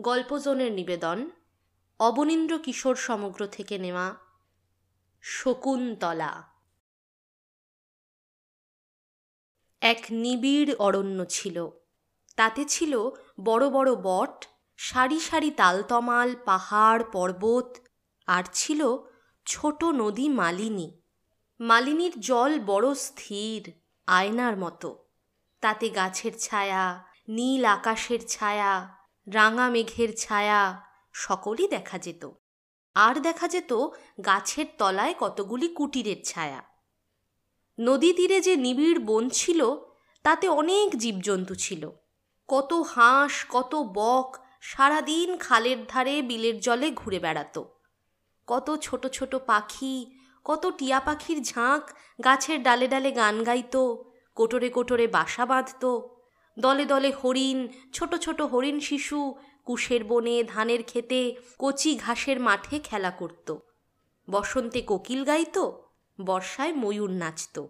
গল্পজনের নিবেদন, অবনীন্দ্র কিশোর সমগ্র থেকে নেওয়া শকুন্তলা। এক নিবিড় অরণ্য ছিল। তাতে ছিল বড় বড় বট, সারি সারি তালতমাল, পাহাড়, পর্বত, আর ছিল ছোট নদী মালিনী। মালিনীর জল বড় স্থির, আয়নার মতো। তাতে গাছের ছায়া, নীল আকাশের ছায়া রাঙা মেঘের ছায়া সকলই দেখা যেত। আর দেখা যেত গাছের তলায় কতগুলি কুটিরের ছায়া। নদী তীরে যে নিবিড় বন ছিল, তাতে অনেক জীবজন্তু ছিল। কত হাঁস, কত বক সারাদিন খালের ধারে বিলের জলে ঘুরে বেড়াতো। কত ছোট ছোট পাখি, কত টিয়া পাখির ঝাঁক গাছের ডালে ডালে গান গাইত, কোটরে কোটরে বাসা বাঁধত। দলে দলে হরিণ, ছোট ছোট হরিণ শিশু কুশের বনে, ধানের খেতে কচি ঘাসের মাঠে খেলা করত। বসন্তে কোকিল গাইত, বর্ষায় ময়ূর নাচত।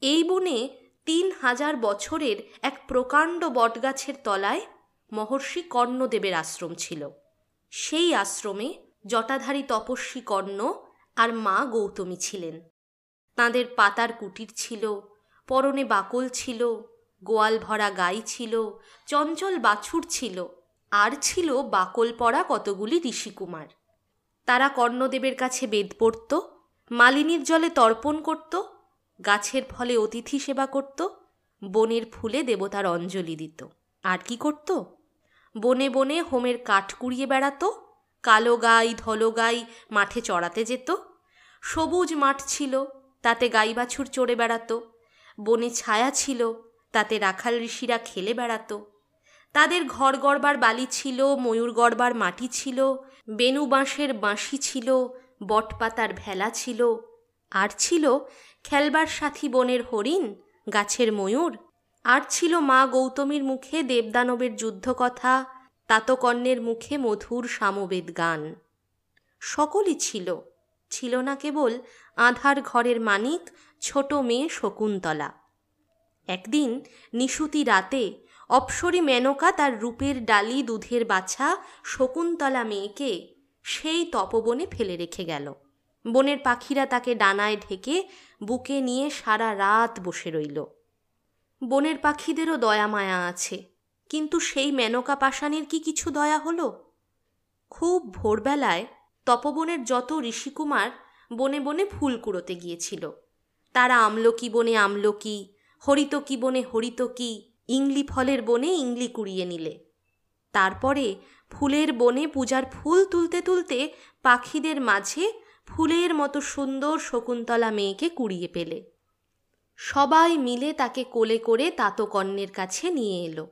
এই বনে তিন হাজার বছরের এক প্রকাণ্ড বটগাছের তলায় মহর্ষি কর্ণদেবের আশ্রম ছিল। সেই আশ্রমে জটাধারী তপস্বী কর্ণ আর মা গৌতমী ছিলেন। তাঁদের পাতার কুটির ছিল, পরনে বাকল ছিল গোয়াল ভরা গাই ছিল, চঞ্চল বাছুর ছিল, আর ছিল বাকল পড়া কতগুলি ঋষিকুমার। তারা কর্ণদেবের কাছে বেদ পড়ত, মালিনীর জলে তর্পণ করত, গাছের ফলে অতিথি সেবা করত, বনের ফুলে দেবতার অঞ্জলি দিত। আর কি করত? বনে বনে হোমের কাঠ কুড়িয়ে বেড়াতো, কালো গাই, ধলো গাই মাঠে চড়াতে যেত, সবুজ মাঠ ছিল, তাতে গাই বাছুর চড়ে বেড়াতো, বনে ছায়া ছিল তাতে রাখাল ঋষিরা খেলে বেড়াতো। তাদের ঘর গড়বার বালি ছিল, ময়ূর গড়বার মাটি ছিল, বেনু বাঁশের বাঁশি ছিল, বটপাতার ভেলা ছিল। আর ছিল খেলবার সাথী বনের হরিণ, গাছের ময়ূর। আর ছিল মা গৌতমীর মুখে দেবদানবের যুদ্ধকথা, তাতকর্ণের মুখে মধুর সামবেদ গান। সকলই ছিল ছিল না কেবল আধার ঘরের মানিক, ছোট মেয়ে শকুন্তলা। একদিন নিশুতি রাতে অপসরী মেনকা তার রূপের ডালি দুধের বাছা শকুন্তলা মেয়েকে সেই তপবনে ফেলে রেখে গেল। বনের পাখিরা তাকে ডানায় ঢেকে বুকে নিয়ে সারা রাত বসে রইল। বনের পাখিদেরও দয়া মায়া আছে, কিন্তু সেই মেনকা পাশানির কি কিছু দয়া হলো? খুব ভোরবেলায় তপবনের যত ঋষিকুমার বনে বনে ফুল কুড়োতে গিয়েছিল। তারা আমলকি বনে আমলকি হরিতকি বনে হরিতকি ইংলি ফলের বনে ইংলি কুড়িয়ে নিলে। তারপরে ফুলের বনে পূজার ফুল তুলতে তুলতে পাখিদের মাঝে ফুলের মতো সুন্দর শকুন্তলা মেয়েকে কুড়িয়ে পেলে। সবাই মিলে তাকে কোলে করে তাতকর্ণের কাছে নিয়ে এলো।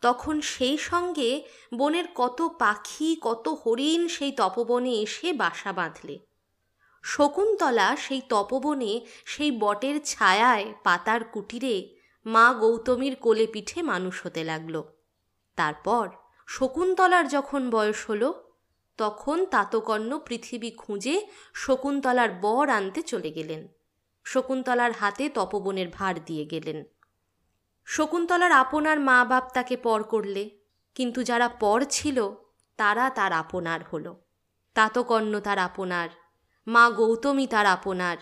তখন সেই সঙ্গে বনের কত পাখি, কত হরিণ সেই তপবনে এসে বাসা বাঁধলে। শকুন্তলা সেই তপবনে সেই বটের ছায়ায় পাতার কুটিরে মা গৌতমীর কোলে পিঠে মানুষ হতে লাগল। তারপর শকুন্তলার যখন বয়স হলো, তখন তাতকর্ণ পৃথিবী খুঁজে শকুন্তলার বর আনতে চলে গেলেন। শকুন্তলার হাতে তপবনের ভার দিয়ে গেলেন। শকুন্তলার আপনার মা বাপ তাকে পর করলে, কিন্তু যারা পর ছিল, তারা তার আপনার হলো। তাতকর্ণ তার আপনার মা গৌতমী তার আপনার,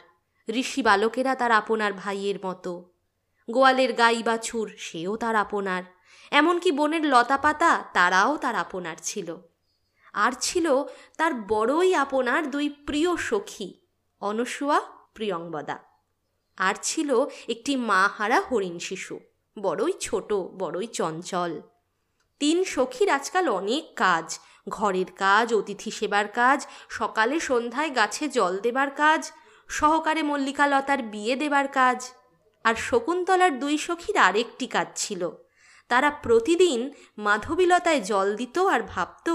ঋষি বালকেরা তার আপনার ভাইয়ের মতো। গোয়ালের গাই বাছুর সেও তার আপনার। এমনকি বনের লতা পাতা তারাও তার আপনার ছিল। আর ছিল তার বড়ই আপনার দুই প্রিয় সখী, অনসুয়া প্রিয়ংবদা আর ছিল একটি মা হারা হরিণ শিশু, বড়ই ছোট, বড়ই চঞ্চল। তিন সখীর আজকাল অনেক কাজ ঘরের কাজ, অতিথি সেবার কাজ, সকালে সন্ধ্যায় গাছে জল দেবার কাজ, সহকারে মল্লিকালতার বিয়ে দেবার কাজ, আর শকুন্তলার দুই সখীর আরেকটি কাজ ছিল। তারা প্রতিদিন মাধবীলতায় জল দিত আর ভাবত,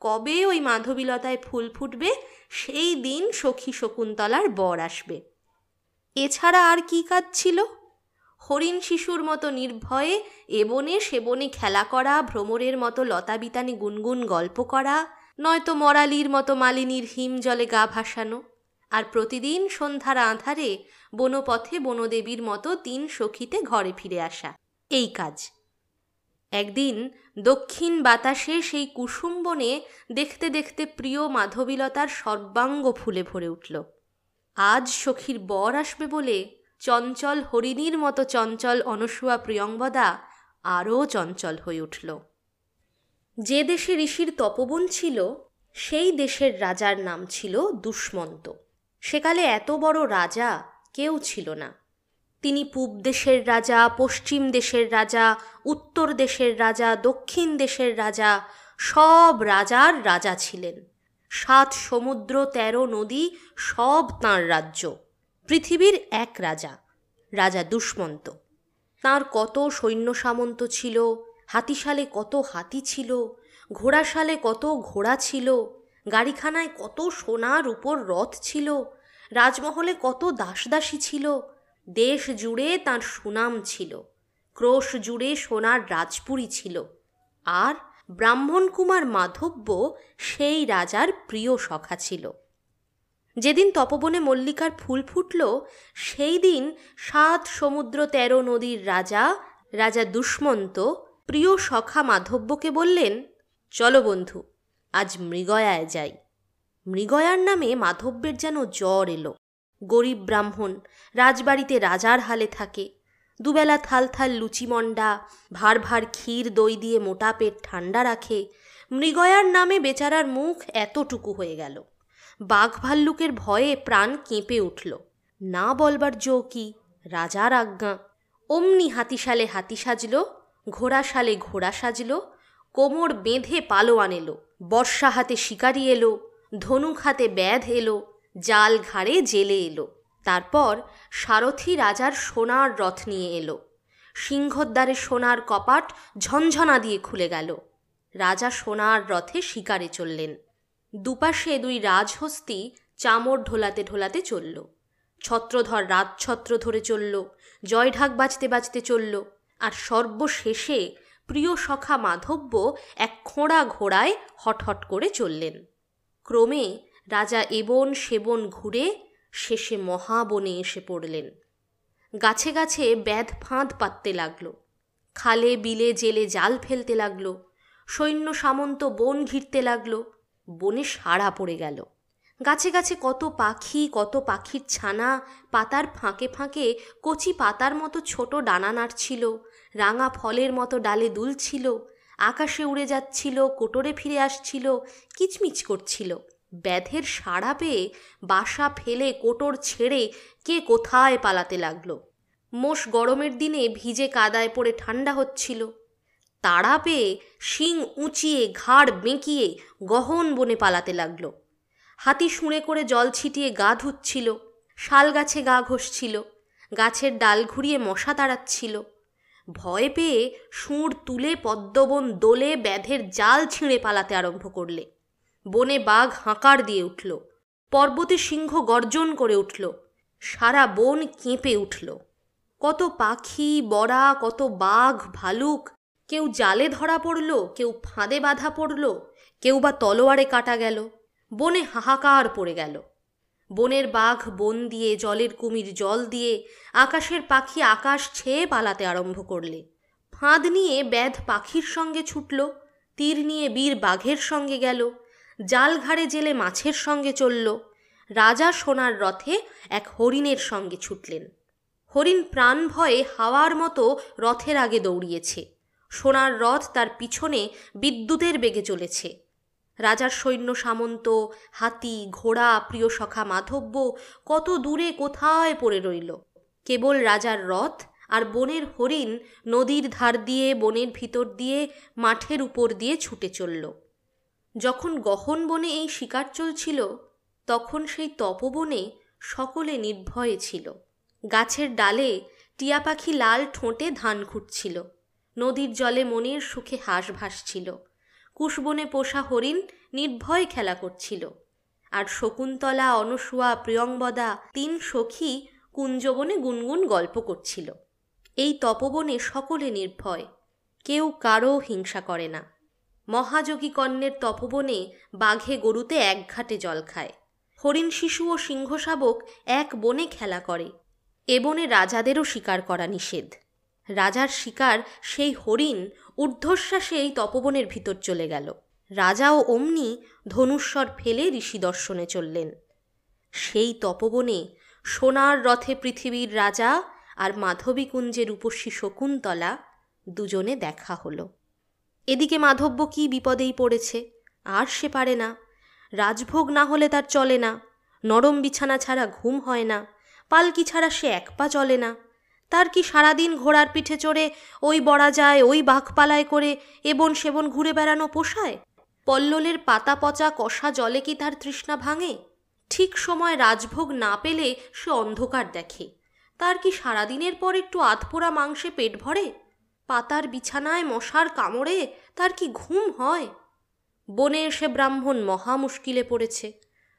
কবে ওই মাধবীলতায় ফুল ফুটবে, সেই দিন সখী শকুন্তলার বর আসবে। এছাড়া আর কি কাজ ছিল? হরিণ শিশুর মতো নির্ভয়ে এবনে সেবনে খেলা করা, ভ্রমরের মতো লতাবিতানি গুনগুন গল্প করা, নয়তো মরালির মতো মালিনীর হিম জলে গা ভাসানো। আর প্রতিদিন সন্ধ্যার আঁধারে বনপথে বনদেবীর মতো তিন সখীতে ঘরে ফিরে আসা। এই কাজ। একদিন দক্ষিণ বাতাসে সেই কুসুম বনে দেখতে দেখতে প্রিয় মাধবীলতার সর্বাঙ্গ ফুলে ভরে উঠল। আজ সখীর বর আসবে বলে চঞ্চল হরিণীর মতো চঞ্চল অনসুয়া প্রিয়ঙ্বদা আরও চঞ্চল হয়ে উঠল। যে দেশে ঋষির তপবন ছিল, সেই দেশের রাজার নাম ছিল দুষ্মন্ত। সেকালে এত বড় রাজা কেউ ছিল না। তিনি পূব দেশের রাজা, পশ্চিম দেশের রাজা, উত্তর দেশের রাজা, দক্ষিণ দেশের রাজা, সব রাজার রাজা ছিলেন। সাত সমুদ্র, তেরো নদী, সব তাঁর রাজ্য। পৃথিবীর এক রাজা রাজা দুষ্মন্ত। তাঁর কত সৈন্য সামন্ত ছিল, হাতিশালে কত হাতি ছিল, ঘোড়াশালে কত ঘোড়া ছিল, গাড়িখানায় কত সোনার উপর রথ ছিল, রাজমহলে কত দাসদাসী ছিল, দেশ জুড়ে তার সুনাম ছিল, ক্রোশ জুড়ে সোনার রাজপুরী ছিল। আর ব্রাহ্মণ কুমার মাধব্য সেই রাজার প্রিয় সখা ছিল। যেদিন তপবনে মল্লিকার ফুল ফুটল, সেই দিন সাত সমুদ্র তেরো নদীর রাজা রাজা দুষ্মন্ত, প্রিয় সখা মাধব্যকে বললেন, চলো বন্ধু, আজ মৃগয়ায় যাই। মৃগয়ার নামে মাধব্যের যেন জ্বর এলো। গরিব ব্রাহ্মণ রাজবাড়িতে রাজার হালে থাকে। দুবেলা থাল থাল লুচিমন্ডা ভার ভার ক্ষীর দই দিয়ে মোটা পেট ঠান্ডা রাখে। মৃগয়ার নামে বেচারার মুখ এতটুকু হয়ে গেল। বাঘ ভাল্লুকের ভয়ে প্রাণ কেঁপে উঠল। না বলবার জো কি, রাজার আজ্ঞা। অমনি হাতিশালে হাতি সাজল, ঘোড়াশালে ঘোড়া সাজল, কোমর বেঁধে পালোয়ান এলো বর্ষা হাতে শিকারি এলো, ধনুক হাতে ব্যাধ এলো, জাল ঘাড়ে জেলে এলো। তারপর সারথি রাজার সোনার রথ নিয়ে এলো। সিংহদ্বারে সোনার কপাট ঝনঝনা দিয়ে খুলে গেল। রাজা সোনার রথে শিকারে চললেন। দুপাশে দুই রাজহস্তি চামর ঢোলাতে ঢোলাতে চলল। ছত্রধর রাজছত্র ধরে চলল, জয়ঢাক বাজতে বাজতে চলল, আর সর্বশেষে প্রিয় সখা মাধব্য এক খোঁড়া ঘোড়ায় হটহট করে চললেন। ক্রমে রাজা এবন সেবন ঘুরে শেষে মহাবনে এসে পড়লেন। গাছে গাছে ব্যাধ ফাঁদ পাততে লাগল, খালে বিলে জেলে জাল ফেলতে লাগল, সৈন্য সামন্ত বন ঘিরতে লাগল বনে সাড়া পড়ে গেল। গাছে গাছে কত পাখি, কত পাখির ছানা, পাতার ফাঁকে ফাঁকে কচি পাতার মতো ছোট ডানা নাড়ছিল, রাঙা ফলের মতো ডালে দুলছিল, আকাশে উড়ে যাচ্ছিল, কোটরে ফিরে আসছিল, কিচমিচ করছিল। ব্যাধের সাড়া পেয়ে বাসা ফেলে কোটর ছেড়ে কে কোথায় পালাতে লাগল? মোষ গরমের দিনে ভিজে কাদায় পড়ে ঠান্ডা হচ্ছিল। তাড়া পেয়ে শিং উঁচিয়ে ঘাড় বেঁকিয়ে গহন বনে পালাতে লাগল। হাতি শুঁড়ে করে জল ছিটিয়ে গা ধুচ্ছিল, শাল গাছে গা ঘষছিল, গাছের ডাল ঘুরিয়ে মশা তাড়াচ্ছিল। ভয় পেয়ে সুঁড় তুলে পদ্মবন দোলে ব্যাধের জাল ছিঁড়ে পালাতে আরম্ভ করলে। বনে বাঘ হাঁকার দিয়ে উঠল, পর্বতে সিংহ গর্জন করে উঠল, সারা বন কেঁপে উঠল। কত পাখি, বড়া, কত বাঘ, ভালুক কেউ জালে ধরা পড়ল, কেউ ফাঁদে বাঁধা পড়ল, কেউ বা তলোয়ারে কাটা গেল, বনে হাহাকার পড়ে গেল। বনের বাঘ বন দিয়ে, জলের কুমির জল দিয়ে, আকাশের পাখি আকাশ ছেয়ে পালাতে আরম্ভ করলে। ফাঁদ নিয়ে ব্যাধ পাখির সঙ্গে ছুটল, তীর নিয়ে বীর বাঘের সঙ্গে গেল, জাল ঘাড়ে জেলে মাছের সঙ্গে চলল, রাজা সোনার রথে এক হরিণের সঙ্গে ছুটলেন। হরিণ প্রাণ ভয়ে হাওয়ার মতো রথের আগে দৌড়িয়েছে। সোনার রথ তার পিছনে বিদ্যুতের বেগে চলেছে। রাজার সৈন্য সামন্ত, হাতি, ঘোড়া, প্রিয় সখা মাধব্য কত দূরে কোথায় পড়ে রইল। কেবল রাজার রথ আর বনের হরিণ নদীর ধার দিয়ে, বনের ভিতর দিয়ে, মাঠের উপর দিয়ে ছুটে চলল। যখন গহন বনে এই শিকার চলছিল, তখন সেই তপবনে সকলে নির্ভয়ে ছিল। গাছের ডালে টিয়া পাখি লাল ঠোঁটে ধান খুঁটছিল। নদীর জলে মনের সুখে হাঁস ভাসছিল। কুশবনে পোষা হরিণ নির্ভয় খেলা করছিল। আর শকুন্তলা, অনসুয়া প্রিয়ংবদা তিন সখী কুঞ্জবনে গুনগুন গল্প করছিল। এই তপবনে সকলে নির্ভয়, কেউ কারও হিংসা করে না। মহাযোগী কন্যের তপবনে বাঘে গরুতে এক ঘাটে জল খায়। হরিণ শিশু ও সিংহশাবক এক বনে খেলা করে। এ বনে রাজাদেরও শিকার করা নিষেধ। রাজার শিকার সেই হরিণ ঊর্ধ্বশ্বাসে এই তপবনের ভিতর চলে গেল। রাজাও অমনি ধনুস্বর ফেলে ঋষি দর্শনে চললেন। সেই তপবনে সোনার রথে পৃথিবীর রাজা আর মাধবীকুঞ্জের রূপসী শকুন্তলা দুজনে দেখা হলো। এদিকে মাধব্য কি বিপদেই পড়েছে? আর সে পারে না। রাজভোগ না হলে তার চলে না। নরম বিছানা ছাড়া ঘুম হয় না। পালকি ছাড়া সে এক পা চলে না। তার কি সারাদিন ঘোড়ার পিঠে চড়ে ওই বড়া যায়, ওই বাঘপালায় করে এবন সেবন ঘুরে বেড়ানো পোষায়? পল্ললের পাতা পচা কষা জলে কি তার তৃষ্ণা ভাঙে? ঠিক সময় রাজভোগ না পেলে সে অন্ধকার দেখে। তার কি সারাদিনের পর একটু আধপোড়া মাংসে পেট ভরে? পাতার বিছানায় মশার কামড়ে তার কি ঘুম হয়? বনে এসে ব্রাহ্মণ মহা মুশকিলে পড়েছে।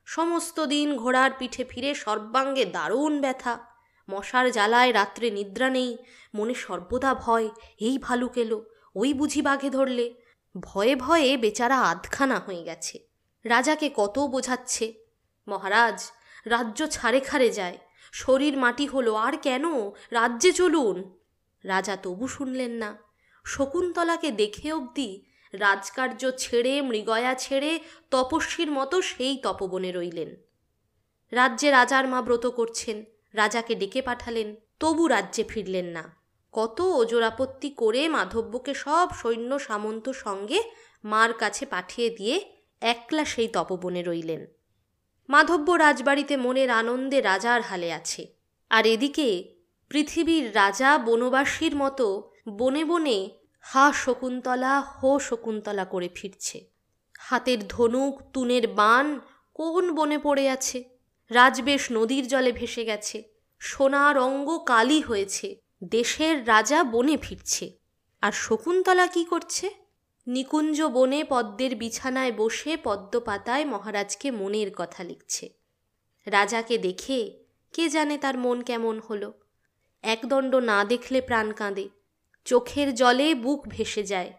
সমস্ত দিন ঘোড়ার পিঠে ফিরে সর্বাঙ্গে দারুণ ব্যথা। মশার জ্বালায় রাত্রে নিদ্রা নেই, মনে সর্বদা ভয়, এই ভালুক এলো, ওই বুঝি বাঘে ধরলে। ভয়ে ভয়ে বেচারা আধখানা হয়ে গেছে। রাজাকে কত বোঝাচ্ছে? মহারাজ, রাজ্য ছাড়ে খারে যায়, শরীর মাটি হলো আর কেন? রাজ্যে চলুন। রাজা তবু শুনলেন না। শকুন্তলাকে দেখে অবধি রাজকার্য ছেড়ে, মৃগয়া ছেড়ে তপস্বীর মতো সেই তপবনে রইলেন। রাজ্যে রাজার মা ব্রত করছেন। রাজাকে ডেকে পাঠালেন, তবু রাজ্যে ফিরলেন না। কত ওজোরাপত্তি করে মাধব্যকে সব সৈন্য সামন্ত সঙ্গে মার কাছে পাঠিয়ে দিয়ে একলা সেই তপবনে রইলেন। মাধব্য রাজবাড়িতে মনের আনন্দে রাজার হালে আছে। আর এদিকে পৃথিবীর রাজা বনবাসীর মতো বনে বনে হা শকুন্তলা, হো শকুন্তলা করে ফিরছে। হাতের ধনুক, তুনের বান কোন বনে পড়ে আছে? রাজবেশ নদীর জলে ভেসে গেছে। সোনার অঙ্গ কালি হয়েছে। দেশের রাজা বনে ফিরছে। আর শকুন্তলা কি করছে? নিকুঞ্জ বনে পদ্মের বিছানায় বসে পদ্ম পাতায় মহারাজকে মনের কথা লিখছে। রাজাকে দেখে কে জানে তার মন কেমন হলো। একদণ্ড না দেখলে প্রাণ কাঁদে। চোখের জলে বুক ভেসে যায়।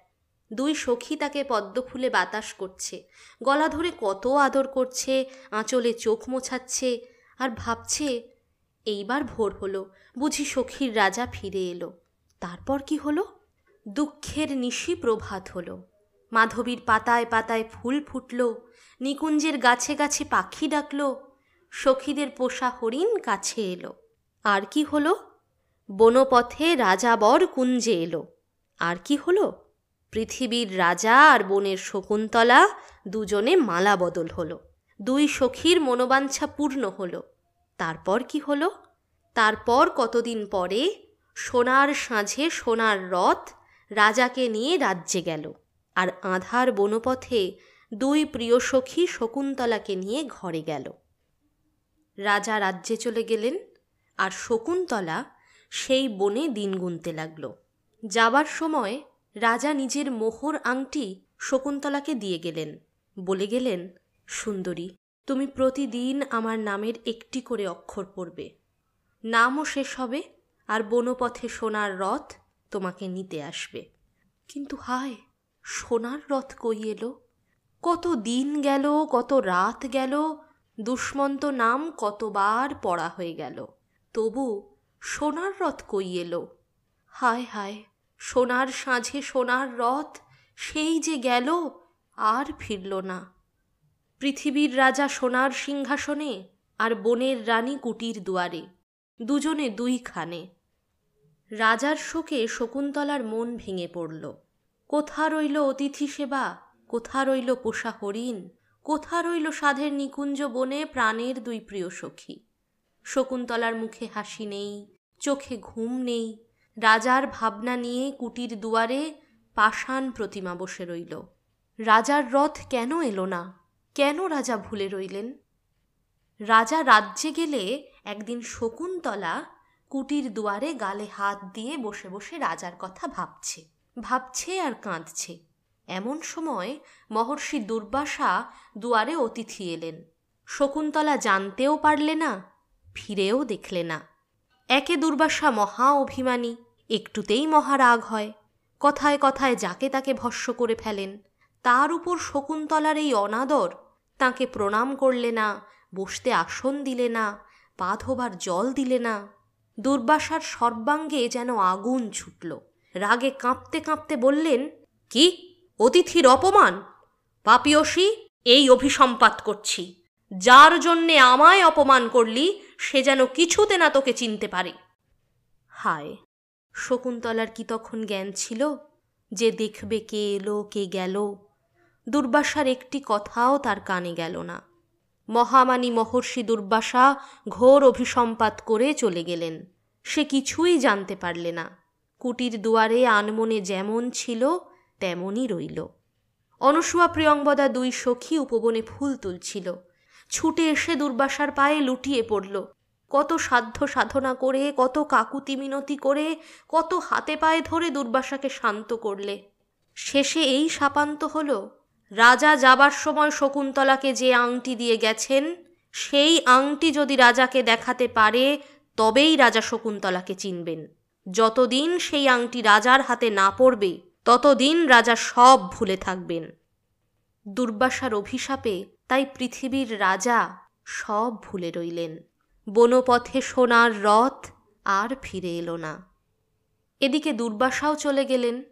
দুই সখী তাকে পদ্মফুলে বাতাস করছে। গলা ধরে কত আদর করছে, আঁচলে চোখ মোছাচ্ছে আর ভাবছে, এইবার ভোর হলো, বুঝি সখীর রাজা ফিরে এলো। তারপর কি হলো? দুঃখের নিশি প্রভাত হলো। মাধবীর পাতায় পাতায় ফুল ফুটল, নিকুঞ্জের গাছে গাছে পাখি ডাকল, সখীদের পোষা হরিণ কাছে এলো। আর কি হলো? বনপথে রাজাবর কুঞ্জে এলো। আর কি হলো? পৃথিবীর রাজা আর বনের শকুন্তলা দুজনে মালা বদল হলো। দুই সখীর মনোবাঞ্ছা পূর্ণ হলো। তারপর কি হলো? তারপর কতদিন পরে সোনার সাঁঝে সোনার রথ রাজাকে নিয়ে রাজ্যে গেল আর আধার বনপথে দুই প্রিয় সখী শকুন্তলাকে নিয়ে ঘরে গেল। রাজা রাজ্যে চলে গেলেন আর শকুন্তলা সেই বনে দিন গুনতে লাগল। যাবার সময় রাজা নিজের মোহর আংটি শকুন্তলাকে দিয়ে গেলেন। বলে গেলেন, সুন্দরী, তুমি প্রতিদিন আমার নামের একটি করে অক্ষর পড়বে। নামও শেষ হবে আর বনপথে সোনার রথ তোমাকে নিতে আসবে। কিন্তু হায়, সোনার রথ কই এলো? কত দিন গেল, কত রাত গেল, দুষ্মন্ত নাম কতবার পড়া হয়ে গেল। তবু সোনার রথ কই এলো? হায় হায় সোনার সাঁঝে সোনার রথ, সেই যে গেল, আর ফিরল না। পৃথিবীর রাজা সোনার সিংহাসনে আর বনের রানী কুটির দুয়ারে, দুজনে দুইখানে রাজার শোকে শকুন্তলার মন ভেঙে পড়ল। কোথা রইল অতিথি সেবা, কোথা রইল পোষা হরিণ, কোথা রইল সাধের নিকুঞ্জ বনে প্রাণের দুই প্রিয় সখী। শকুন্তলার মুখে হাসি নেই, চোখে ঘুম নেই রাজার ভাবনা নিয়ে কুটির দুয়ারে পাষাণ প্রতিমা বসে রইল। রাজার রথ কেন এলো না? কেন রাজা ভুলে রইলেন? রাজা রাজ্যে গেলে একদিন শকুন্তলা কুটির দুয়ারে গালে হাত দিয়ে বসে বসে রাজার কথা ভাবছে। ভাবছে আর কাঁদছে। এমন সময় মহর্ষি দুর্বাসা দুয়ারে অতিথি এলেন। শকুন্তলা জানতেও পারলে না, ফিরেও দেখলে না। একে দুর্বাসা মহা অভিমানী। একটুতেই মহারাগ হয়। কথায় কথায় যাকে তাকে ভস্য করে ফেলেন। তার উপর শকুন্তলার এই অনাদর তাকে প্রণাম করলে না, বসতে আসন দিলে না, পা ধোবার জল দিলে না। দুর্বাসার সর্বাঙ্গে যেন আগুন ছুটল। রাগে কাঁপতে কাঁপতে বললেন, কি? অতিথির অপমান? পাপিয়সী, এই অভিসম্পাত করছি। যার জন্যে আমায় অপমান করলি, সে যেন কিছুতে না তোকে চিনতে পারে। হায়! শকুন্তলার কি তখন জ্ঞান ছিল যে দেখবে কে এলো, কে গেল? দুর্বাসার একটি কথাও তার কানে গেল না। মহামানী মহর্ষি দুর্বাসা ঘোর অভিসম্পাত করে চলে গেলেন। সে কিছুই জানতে পারলে না। কুটির দুয়ারে আনমনে যেমন ছিল, তেমনই রইল। অনসুয়া প্রিয়ংবদা দুই সখী উপবনে ফুল তুলছিল। ছুটে এসে দুর্বাসার পায়ে লুটিয়ে পড়ল। কত সাধ্য সাধনা করে, কত কাকুতি মিনতি করে, কত হাতে পায়ে ধরে দুর্বাসাকে শান্ত করলে। শেষে এই শাপান্ত হল, রাজা যাবার সময় শকুন্তলাকে যে আংটি দিয়ে গেছেন, সেই আংটি যদি রাজাকে দেখাতে পারে, তবেই রাজা শকুন্তলাকে চিনবেন। যতদিন সেই আংটি রাজার হাতে না পড়বে, ততদিন রাজা সব ভুলে থাকবেন। দুর্বাসার অভিশাপে তাই পৃথিবীর রাজা সব ভুলে রইলেন। বনপথে সোনার রথ আর ফিরে এলো না। এদিকে দুর্বাসাও চলে গেলেন,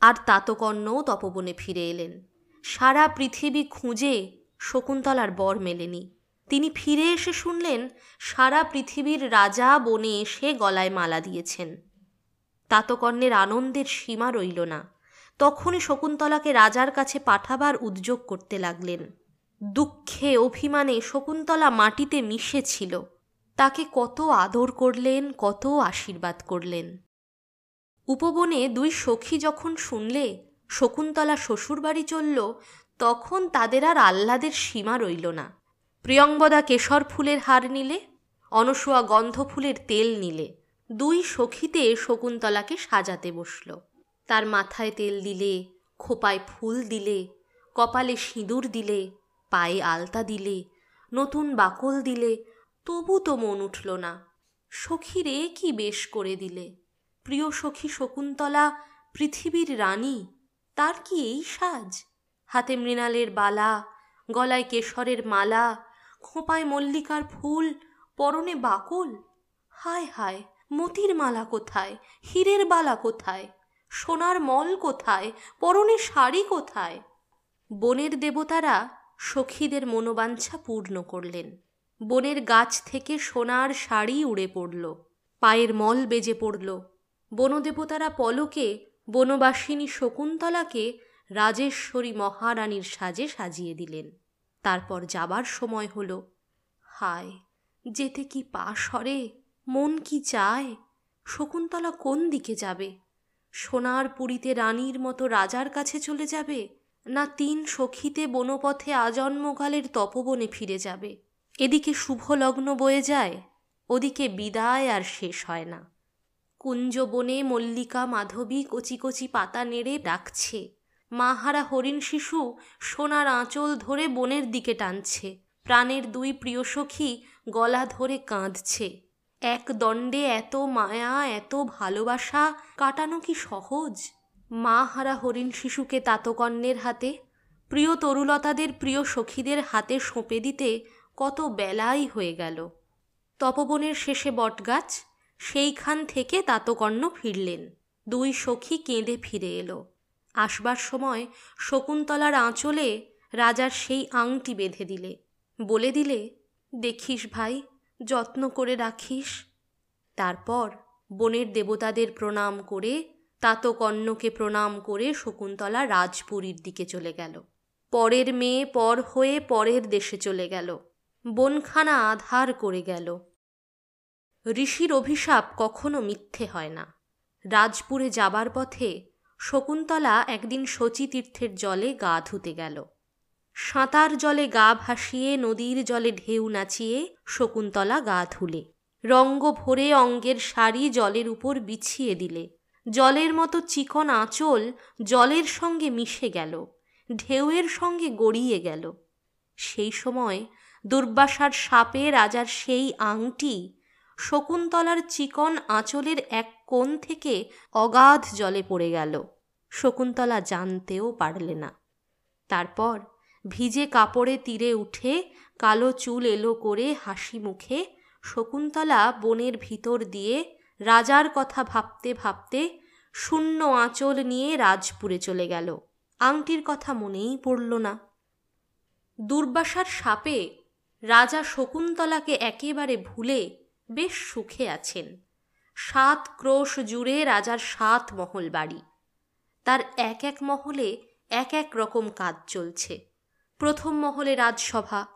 আর তাতকর্ণও তপবনে ফিরে এলেন। সারা পৃথিবী খুঁজে শকুন্তলার বর মেলেনি। তিনি ফিরে এসে শুনলেন, সারা পৃথিবীর রাজা বনে এসে গলায় মালা দিয়েছেন। তাতকর্ণের আনন্দের সীমা রইল না। তখনই শকুন্তলাকে রাজার কাছে পাঠাবার উদ্যোগ করতে লাগলেন। দুঃখে অভিমানে শকুন্তলা মাটিতে মিশেছিল। তাকে কত আদর করলেন, কত আশীর্বাদ করলেন। উপবনে দুই সখী যখন শুনলে, শকুন্তলা শ্বশুরবাড়ি চলল, তখন তাদের আর আহ্লাদের সীমা রইল না। প্রিয়ঙ্গদা কেশর ফুলের হার নিলে অনসুয়া গন্ধ ফুলের তেল নিলে, দুই সখীতে শকুন্তলাকে সাজাতে বসল। তার মাথায় তেল দিলে, খোপায় ফুল দিলে, কপালে সিঁদুর দিলে, পায়ে আলতা দিলে, নতুন বাকল দিলে তবু তো মন উঠল না। সখীরে কি বেশ করে দিলে? প্রিয় সখী শকুন্তলা, পৃথিবীর রানী, তার কি এই সাজ? হাতে মৃণালের বালা, গলায় কেশরের মালা, খোঁপায় মল্লিকার ফুল, পরনে বাকল? হায় হায়, মতির মালা কোথায়? হীরের বালা কোথায়? সোনার মল কোথায়? পরনে শাড়ি কোথায়? বনের দেবতারা সখীদের মনোবাঞ্ছা পূর্ণ করলেন। বনের গাছ থেকে সোনার শাড়ি উড়ে পড়ল, পায়ের মল বেজে পড়ল। বনদেবতারা পলকে, বনবাসিনী শকুন্তলাকে রাজেশ্বরী মহারানীর সাজে সাজিয়ে দিলেন। তারপর যাবার সময় হল। হায়, যেতে কি পা সরে, মন কি চায়, শকুন্তলা কোন দিকে যাবে? সোনার পুরীতে রানীর মতো রাজার কাছে চলে যাবে, না তিন সখীতে বনপথে আজন্মকালের তপবনে ফিরে যাবে? এদিকে শুভ লগ্ন বয়ে যায়, ওদিকে বিদায় আর শেষ হয় না। কুঞ্জবনে মল্লিকা মাধবী কচি কচি পাতা নেড়ে ডাকছে। মাহারা হরিণ শিশু সোনার আঁচল ধরে বনের দিকে টানছে। প্রাণের দুই প্রিয় সখী গলা ধরে কাঁদছে। এক দণ্ডে এত মায়া, এত ভালোবাসা কাটানো কি সহজ? মা হারা হরিণ শিশুকে তাতকর্ণের হাতে, প্রিয় তরুলতাদের প্রিয় সখীদের হাতে সঁপে দিতে কত বেলাই হয়ে গেল। তপবনের শেষে বটগাছ, সেইখান থেকে তাতকর্ণ ফিরলেন। দুই সখী কেঁদে ফিরে এলো। আসবার সময় শকুন্তলার আঁচলে রাজার সেই আংটি বেঁধে দিলে। বলে দিলে, দেখিস ভাই, যত্ন করে রাখিস। তারপর বনের দেবতাদের প্রণাম করে তাতকর্ণকে প্রণাম করে শকুন্তলা রাজপুরীর দিকে চলে গেল। পরের মেয়ে পর হয়ে পরের দেশে চলে গেল। বনখানা আধার করে গেল। ঋষির অভিশাপ কখনো মিথ্যে হয় না। রাজপুরে যাবার পথে শকুন্তলা একদিন শচীতীর্থের জলে গা ধুতে গেল। সাঁতার জলে গা ভাসিয়ে নদীর জলে ঢেউ নাচিয়ে শকুন্তলা গা ধুলে। রঙ্গ ভরে অঙ্গের শাড়ি জলের উপর বিছিয়ে দিলে। জলের মতো চিকন আঁচল জলের সঙ্গে মিশে গেল। ঢেউয়ের সঙ্গে গড়িয়ে গেল। সেই সময় দুর্বাসার সাপে রাজার সেই আংটি, শকুন্তলার চিকন আঁচলের এক কোণ থেকে অগাধ জলে পড়ে গেল। শকুন্তলা জানতেও পারলে না। তারপর ভিজে কাপড়ে তীরে উঠে কালো চুল এলো করে হাসি মুখে শকুন্তলা বনের ভিতর দিয়ে রাজার কথা ভাবতে ভাবতে শূন্য আঁচল নিয়ে রাজপুরে চলে গেল। আংটির কথা মনেই পড়ল না। দুর্বাসার সাপে রাজা শকুন্তলাকে একেবারে ভুলে বেশ সুখে আছেন। সাত ক্রোশ জুড়ে রাজার সাত মহল বাড়ি। তার এক এক মহলে এক এক রকম কাজ চলছে। প্রথম মহলে রাজসভা,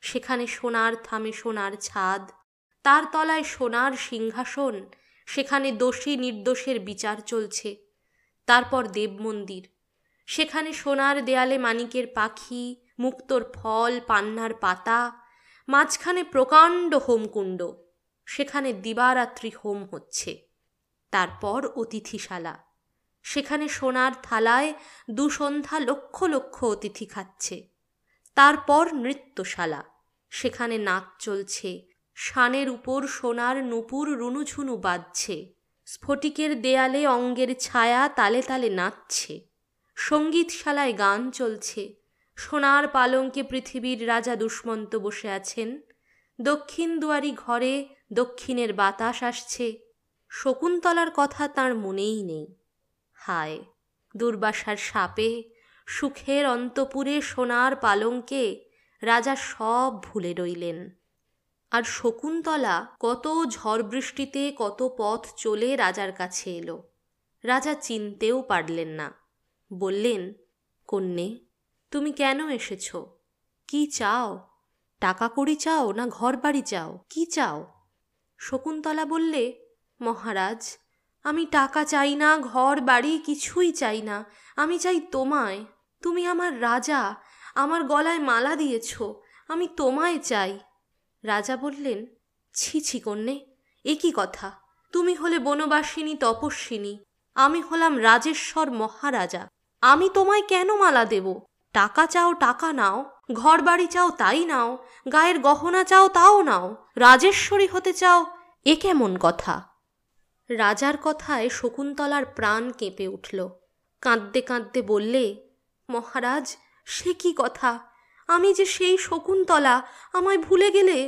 সেখানে সোনার থামে সোনার ছাদ, তার তলায় সোনার সিংহাসন, সেখানে দোষী নির্দোষের বিচার চলছে। তারপর দেব মন্দির, সেখানে সোনার দেয়ালে মানিকের পাখি, মুক্তোর ফল, পান্নার পাতা মাঝখানে প্রকাণ্ড হোমকুণ্ড। সেখানে দিবারাত্রি হোম হচ্ছে। তারপর অতিথিশালা। সেখানে সোনার থালায় দুসন্ধ্যা লক্ষ লক্ষ অতিথি খাচ্ছে। তারপর নৃত্যশালা। সেখানে নাচ চলছে। শানের উপর সোনার নুপুর রুনুঝুনু বাজছে। স্ফটিকের দেয়ালে অঙ্গের ছায়া তালে তালে নাচছে। সঙ্গীতশালায় গান চলছে। সোনার পালঙ্কে পৃথিবীর রাজা দুষ্মন্ত বসে আছেন। দক্ষিণ দুয়ারি ঘরে দক্ষিণের বাতাস আসছে। শকুন্তলার কথা তার মনেই নেই। হায়, দুর্বাসার সাপে, সুখের অন্তপুরে সোনার পালঙ্কে রাজা সব ভুলে রইলেন। আর শকুন্তলা কত ঝড় বৃষ্টিতে, কত পথ চলে রাজার কাছে এলো। রাজা চিনতেও পারলেন না। বললেন, কন্যে তুমি কেন এসেছ? কি চাও? টাকা কড়ি চাও না ঘর বাড়ি চাও? কি চাও? শকুন্তলা বললে, মহারাজ, আমি টাকা চাই না ঘর বাড়ি কিছুই চাই না, আমি চাই তোমায়। তুমি আমার রাজা, আমার গলায় মালা দিয়েছ, আমি তোমায় চাই। রাজা বললেন, ছি ছি, কন্যে, এ কি কথা? তুমি হলে বনবাসিনী, তপস্বিনী, আমি হলাম রাজেশ্বর মহারাজা, আমি তোমায় কেন মালা দেব? টাকা চাও, টাকা নাও ঘর বাড়ি চাও, তাই নাও, গায়ের গহনা চাও, তাও নাও, রাজেশ্বরী হতে চাও, এ কেমন কথা? রাজার কথায় শকুন্তলার প্রাণ কেঁপে উঠল। কাঁদতে কাঁদতে বললে, মহারাজ, সে কি কথা? আমি যে সেই শকুন্তলা, আমায় ভুলে গেলে?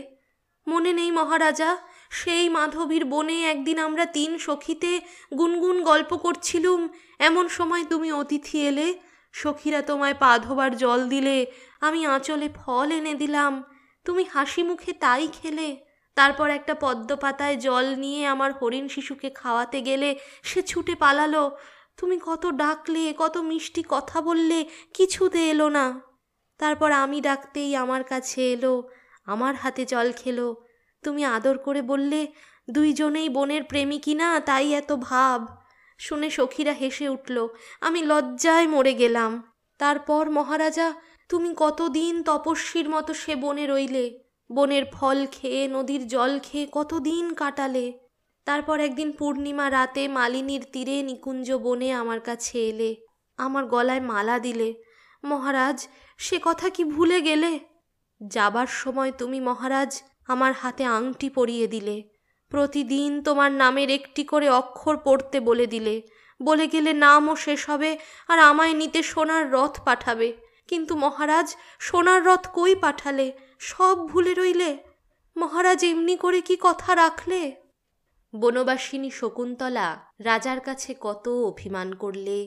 মনে নেই মহারাজা, সেই মাধবীর বনে একদিন আমরা তিন সখীতে গুনগুন গল্প করছিলুম। এমন সময় তুমি অতিথি এলে সখীরা তোমায় পা ধোবার জল দিলে, আমি আঁচলে ফল এনে দিলাম। তুমি হাসি মুখে তাই খেলে। তারপর একটা পদ্ম পাতায় জল নিয়ে আমার হরিণ শিশুকে খাওয়াতে গেলে সে ছুটে পালালো। তুমি কত ডাকলে, কত মিষ্টি কথা বললে, কিছুতে এলো না। তারপর আমি ডাকতেই আমার কাছে এলো, আমার হাতে জল খেলো। তুমি আদর করে বললে, দুইজনেই বোনের প্রেমিকী না, তাই এত ভাব। শুনে সখীরা হেসে উঠল, আমি লজ্জায় মরে গেলাম। তারপর মহারাজা, তুমি কতদিন তপস্বীর মতো সে বনে রইলে? বনের ফল খেয়ে, নদীর জল খেয়ে কতদিন কাটালে? তারপর একদিন পূর্ণিমা রাতে মালিনীর তীরে নিকুঞ্জ বনে আমার কাছে এলে, আমার গলায় মালা দিলে। মহারাজ, সে কথা কি ভুলে গেলে? যাবার সময় তুমি মহারাজ, আমার হাতে আংটি পরিয়ে দিলে। প্রতিদিন তোমার নামের একটি করে অক্ষর পড়তে বলে দিলে। বলে গেলে নামও শেষ হবে আর আমায় নিতে সোনার রথ পাঠাবে। কিন্তু মহারাজ, সোনার রথ কই পাঠালে? সব ভুলে রইলে? মহারাজ এমনি করে কি কথা রাখলে? বনবাসিনী শকুন্তলা রাজার কাছে কত অভিমান করলে,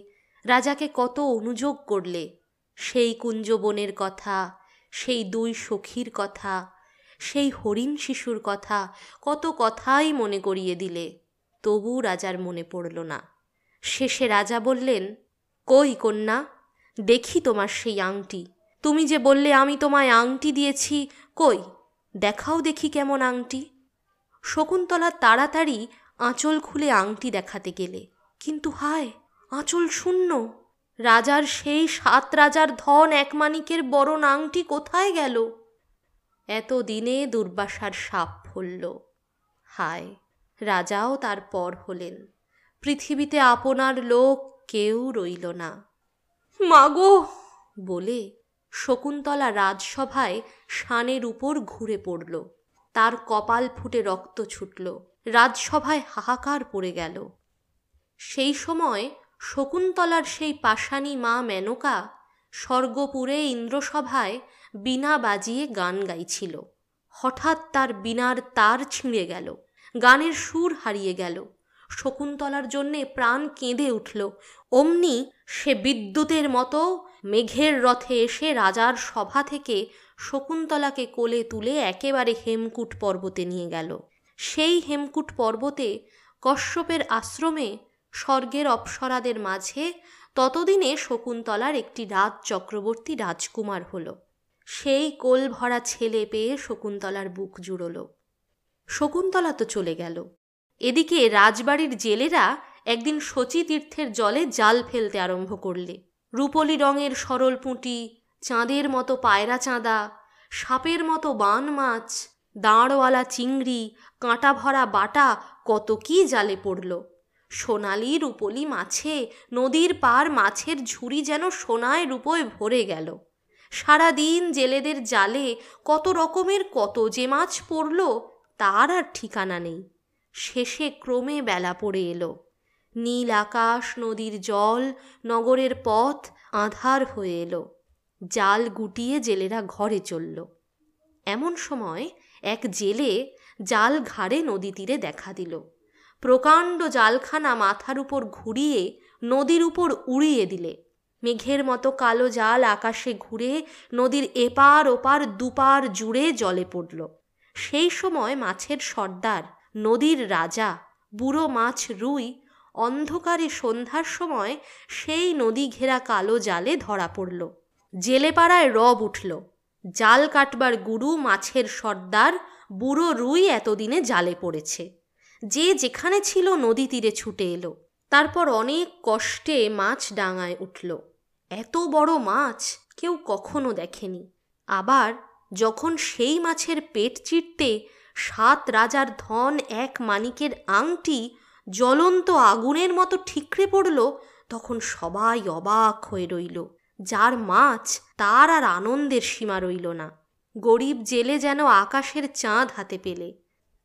রাজাকে কত অনুযোগ করলে। সেই কুঞ্জবনের কথা, সেই দুই সখীর কথা সেই হরিণ শিশুর কথা কত কথাই মনে করিয়ে দিলে। তবু রাজার মনে পড়ল না। শেষে রাজা বললেন, কই কন্যা, দেখি তোমার সেই আংটি। তুমি যে বললে আমি তোমায় আংটি দিয়েছি, কই? দেখাও দেখি কেমন আংটি। শকুন্তলা তাড়াতাড়ি আঁচল খুলে আংটি দেখাতে গেলে। কিন্তু হায়, আঁচল শূন্য! রাজার সেই সাত রাজার ধন একমানিকের বড় আংটি কোথায় গেল? এত দিনে দুর্বাসার সাপ ফলল। হায় রাজাও তার পর হলেন। পৃথিবীতে আপনার লোক কেউ রইল না। মাগো! বলে শকুন্তলা রাজসভায় শানের উপর ঘুরে পড়ল। তার কপাল ফুটে রক্ত ছুটল। রাজসভায় হাহাকার পড়ে গেল। সেই সময় শকুন্তলার সেই পাষাণী মা মেনকা স্বর্গপুরে ইন্দ্রসভায় বীণা বাজিয়ে গান গাইছিল। হঠাৎ তার বিনার তার ছিঁড়ে গেল, গানের সুর হারিয়ে গেল। শকুন্তলার জন্যে প্রাণ কেঁদে উঠল। অমনি সে বিদ্যুতের মতো মেঘের রথে এসে রাজার সভা থেকে শকুন্তলাকে কোলে তুলে একেবারে হেমকূট পর্বতে নিয়ে গেল। সেই হেমকূট পর্বতে কশ্যপের আশ্রমে স্বর্গের অপ্সরাদের মাঝে ততদিনে শকুন্তলার একটি রাজ চক্রবর্তী রাজকুমার হল। সেই কোল ভরা ছেলে পেয়ে শকুন্তলার বুক জুড়ল। শকুন্তলা তো চলে গেল। এদিকে রাজবাড়ির জেলেরা একদিন শচী তীর্থের জলে জাল ফেলতে আরম্ভ করলে। রূপলি রঙের সরল পুঁটি, চাঁদের মতো পায়রা চাঁদা, সাপের মতো বান মাছ, দাঁড়ওয়ালা চিংড়ি কাঁটা ভরা বাটা কত কি জালে পড়ল। সোনালি রূপলি মাছে, নদীর পার মাছের ঝুড়ি যেন সোনায় রূপোয় ভরে গেল। সারাদিন জেলেদের জালে কত রকমের কত যে মাছ পড়ল, তার আর ঠিকানা নেই। শেষে ক্রমে বেলা পড়ে এলো। নীল আকাশ, নদীর জল, নগরের পথ আধার হয়ে এলো। জাল গুটিয়ে জেলেরা ঘরে চলল। এমন সময় এক জেলে জাল ঘাড়ে নদী তীরে দেখা দিল। প্রকাণ্ড জালখানা মাথার উপর ঘুরিয়ে নদীর উপর উড়িয়ে দিলে। মেঘের মতো কালো জাল আকাশে ঘুরে নদীর এপার ওপার দুপার জুড়ে জলে পড়ল। সেই সময় মাছের সর্দার, নদীর রাজা, বুড়ো মাছ রুই, অন্ধকারে সন্ধ্যার সময় সেই নদী ঘেরা কালো জালে ধরা পড়ল। জেলেপাড়ায় রব উঠল। জাল কাটবার গুরু মাছের সর্দার, বুড়ো রুই এতদিনে জালে পড়েছে। যে যেখানে ছিল নদী তীরে ছুটে এলো। তারপর অনেক কষ্টে মাছ ডাঙায় উঠল। এত বড় মাছ কেউ কখনো দেখেনি। আবার যখন সেই মাছের পেট চিরতে সাত রাজার ধন এক মানিকের আংটি জ্বলন্ত আগুনের মতো ঠিকরে পড়ল, তখন সবাই অবাক হয়ে রইল। যার মাছ তার আর আনন্দের সীমা রইল না। গরিব জেলে যেন আকাশের চাঁদ হাতে পেলে।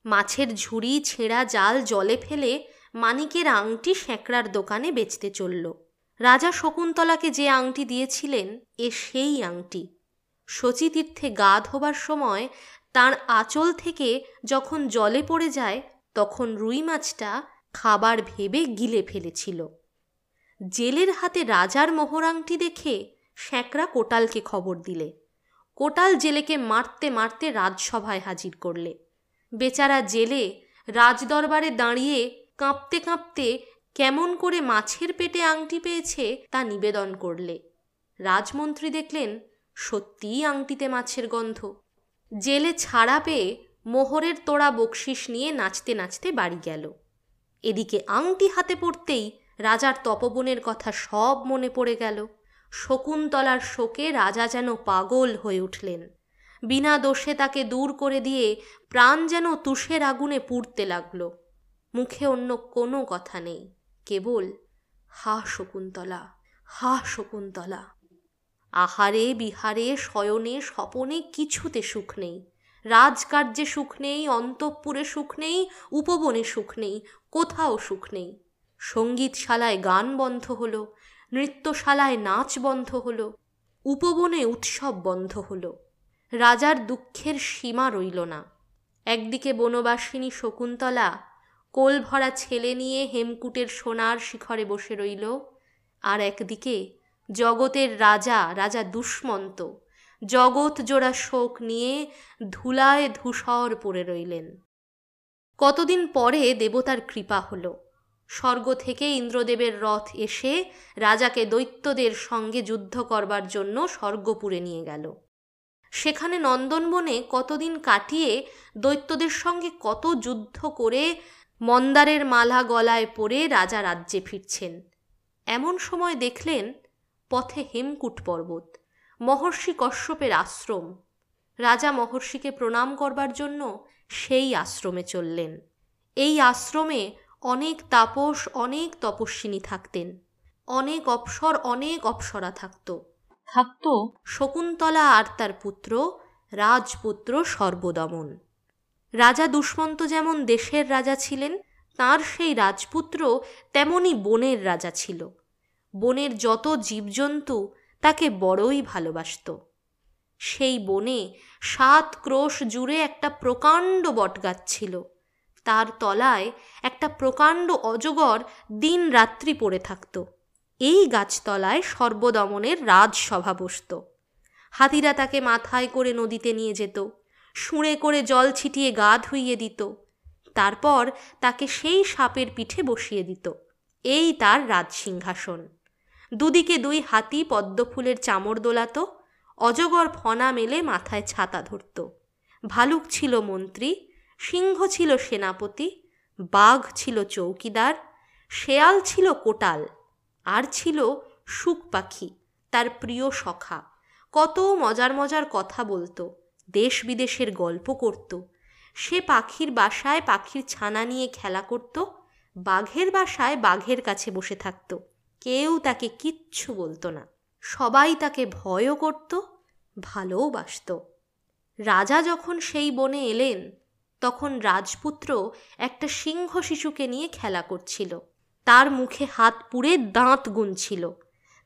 মাছের ঝুড়ি, ছেঁড়া জাল জলে ফেলে মানিকের আংটি স্যাঁকড়ার দোকানে বেচতে চলল। রাজা শকুন্তলাকে যে আংটি দিয়েছিলেন, এ সেই আংটি। শচীতীর্থে গা ধোবার সময় তার আঁচল থেকে যখন জলে পড়ে যায়, তখন রুই মাছটা খাবার ভেবে গিলে ফেলেছিল। জেলের হাতে রাজার মোহরাংটি দেখে স্যাঁকড়া কোটালকে খবর দিলে। কোটাল জেলেকে মারতে মারতে রাজসভায় হাজির করলে। বেচারা জেলে রাজদরবারে দাঁড়িয়ে কাঁপতে কাঁপতে কেমন করে মাছের পেটে আংটি পেয়েছে তা নিবেদন করলে। রাজমন্ত্রী দেখলেন, সত্যিই আংটিতে মাছের গন্ধ। জেলে ছাড়া পেয়ে মোহরের তোড়া বকশিস নিয়ে নাচতে নাচতে বাড়ি গেল। এদিকে আংটি হাতে পড়তেই রাজার তপবনের কথা সব মনে পড়ে গেল। শকুন্তলার শোকে রাজা যেন পাগল হয়ে উঠলেন। বিনা দোষে তাকে দূর করে দিয়ে প্রাণ যেন তুষের আগুনে পুড়তে লাগল। মুখে অন্য কোনো কথা নেই। কেবল, হা শকুন্তলা হা শকুন্তলা, আহারে বিহারে, শয়নে স্বপনে কিছুতে সুখ নেই, রাজকার্যে সুখ নেই, অন্তঃপুরে সুখ নেই, উপবনে সুখ নেই, কোথাও সুখ নেই, সঙ্গীতশালায় গান বন্ধ হলো, নৃত্যশালায় নাচ বন্ধ হলো, উপবনে উৎসব বন্ধ হলো, রাজার দুঃখের সীমা রইল না, একদিকে বনবাসিনী শকুন্তলা কোল ভরা ছেলে নিয়ে হেমকুটের সোনার শিখরে বসে রইল। আর একদিকে জগতের রাজা রাজা দুষ্মন্ত, জগৎ জোড়া শোক নিয়ে ধুলায় ধূসর পড়ে রইলেন। কতদিন পরে দেবতার কৃপা হল। স্বর্গ থেকে ইন্দ্রদেবের রথ এসে রাজাকে দৈত্যদের সঙ্গে যুদ্ধ করবার জন্য স্বর্গপুরে নিয়ে গেল। সেখানে নন্দনবনে কতদিন কাটিয়ে দৈত্যদের সঙ্গে কত যুদ্ধ করে মন্দারের মালা গলায় পরে রাজা রাজ্যে ফিরছেন। এমন সময় দেখলেন পথে হেমকুট পর্বত, মহর্ষি কশ্যপের আশ্রম। রাজা মহর্ষিকে প্রণাম করবার জন্য সেই আশ্রমে চললেন। এই আশ্রমে অনেক তাপস, অনেক তপস্বিনী থাকতেন, অনেক অপসর, অনেক অপসরা থাকত। থাকত শকুন্তলা আর তার পুত্র, রাজপুত্র সর্বদমন। রাজা দুষ্মন্ত যেমন দেশের রাজা ছিলেন, তার সেই রাজপুত্র তেমনি বনের রাজা ছিল। বনের যত জীবজন্তু, তাকে বড়ই ভালোবাসত। সেই বনে সাত ক্রোশ জুড়ে একটা প্রকাণ্ড বটগাছ ছিল। তার তলায় একটা প্রকাণ্ড অজগর দিন রাত্রি পড়ে থাকত। এই গাছতলায় সর্বদমনের রাজসভা বসত। হাতিরা তাকে মাথায় করে নদীতে নিয়ে যেত। শুঁড়ে করে জল ছিটিয়ে গা ধুইয়ে দিত। তারপর তাকে সেই সাপের পিঠে বসিয়ে দিত। এই তার রাজসিংহাসন দুদিকে দুই হাতি পদ্মফুলের চামড় দোলাত, অজগর ফনা মেলে মাথায় ছাতা ধরত। ভালুক ছিল মন্ত্রী, সিংহ ছিল সেনাপতি, বাঘ ছিল চৌকিদার, শেয়াল ছিল কোটাল, আর ছিল সুখ পাখি, তার প্রিয় সখা। কত মজার মজার কথা বলতো। দেশ বিদেশের গল্প করত। সে পাখির বাসায় পাখির ছানা নিয়ে খেলা করত, বাঘের বাসায় বাঘের কাছে বসে থাকত। কেউ তাকে কিচ্ছু বলতো না। সবাই তাকে ভয়ও করত ভালোবাসত রাজা যখন সেই বনে এলেন, তখন রাজপুত্র একটা সিংহ শিশুকে নিয়ে খেলা করছিল। তার মুখে হাত পুড়ে দাঁত গুনছিল।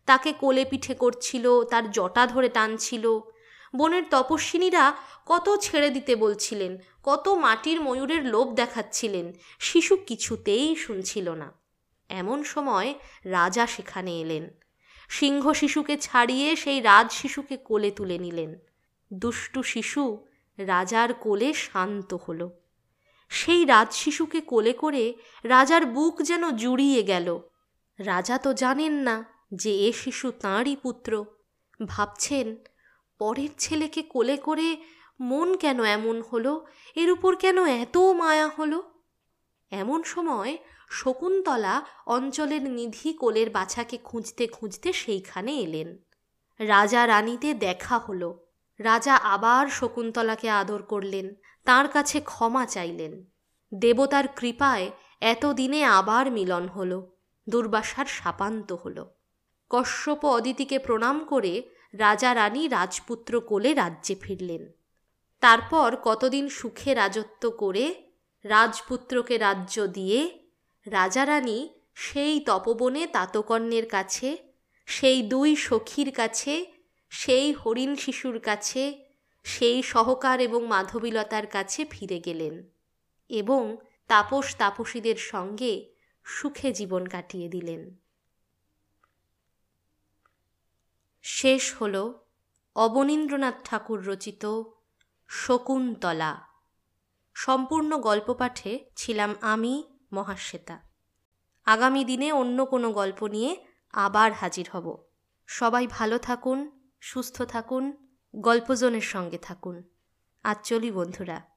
তাকে কোলে পিঠে করছিল, তার জটা ধরে টানছিল। বনের তপস্বিনীরা কত ছেড়ে দিতে বলছিলেন, কত মাটির ময়ূরের লোভ দেখাচ্ছিলেন, শিশু কিছুতেই শুনছিল না। এমন সময় রাজা সেখানে এলেন। সিংহ শিশুকে ছাড়িয়ে সেই রাজ শিশুকে কোলে তুলে নিলেন। দুষ্টু শিশু রাজার কোলে শান্ত হলো। সেই রাজ শিশুকে কোলে করে রাজার বুক যেন জুড়িয়ে গেল। রাজা তো জানেন না যে এ শিশু তাঁরই পুত্র। ভাবছেন পরের ছেলেকে কোলে করে মন কেন এমন হলো? এর উপর কেন এত মায়া হলো? এমন সময় শকুন্তলা অঞ্চলের নিধি কোলের বাছাকে খুঁজতে খুঁজতে সেইখানে এলেন। রাজা রানীতে দেখা হলো। রাজা আবার শকুন্তলাকে আদর করলেন, তার কাছে ক্ষমা চাইলেন। দেবতার কৃপায় এতদিনে আবার মিলন হলো, দুর্বাসার শাপান্ত হল। কশ্যপ অদিতিকে প্রণাম করে রাজা রানী রাজপুত্র কোলে রাজ্যে ফিরলেন। তারপর কতদিন সুখে রাজত্ব করে রাজপুত্রকে রাজ্য দিয়ে রাজা রানী সেই তপবনে তাতকর্ণের কাছে, সেই দুই সখীর কাছে, সেই হরিণ শিশুর কাছে, সেই সহকার এবং মাধবীলতার কাছে ফিরে গেলেন এবং তাপস তাপসীদের সঙ্গে সুখে জীবন কাটিয়ে দিলেন। শেষ হল অবনীন্দ্রনাথ ঠাকুর রচিত শকুন্তলা। সম্পূর্ণ গল্প পাঠে ছিলাম আমি, মহাশ্বেতা। আগামী দিনে অন্য কোনো গল্প নিয়ে আবার হাজির হব। সবাই ভালো থাকুন, সুস্থ থাকুন, গল্পজনের সঙ্গে থাকুন। আজ চলি বন্ধুরা।